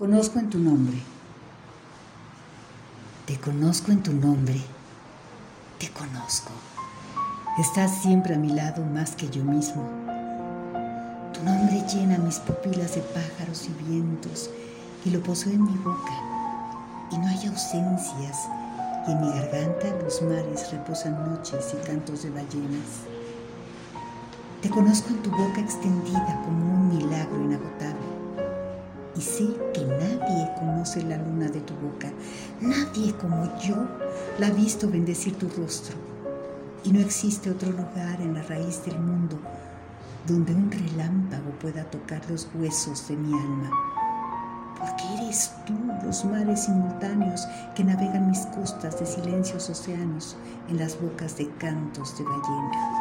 conozco en tu nombre. Te conozco en tu nombre. Te conozco. Estás siempre a mi lado más que yo mismo. Tu nombre llena mis pupilas de pájaros y vientos y lo poseo en mi boca. Y no hay ausencias y en mi garganta los mares reposan noches y cantos de ballenas. Te conozco en tu boca extendida como un milagro inagotable. Y sé que nadie conoce la luna de tu boca. Nadie como yo la ha visto bendecir tu rostro. Y no existe otro lugar en la raíz del mundo donde un relámpago pueda tocar los huesos de mi alma. Porque eres tú los mares simultáneos que navegan mis costas de silencios océanos en las bocas de cantos de ballena.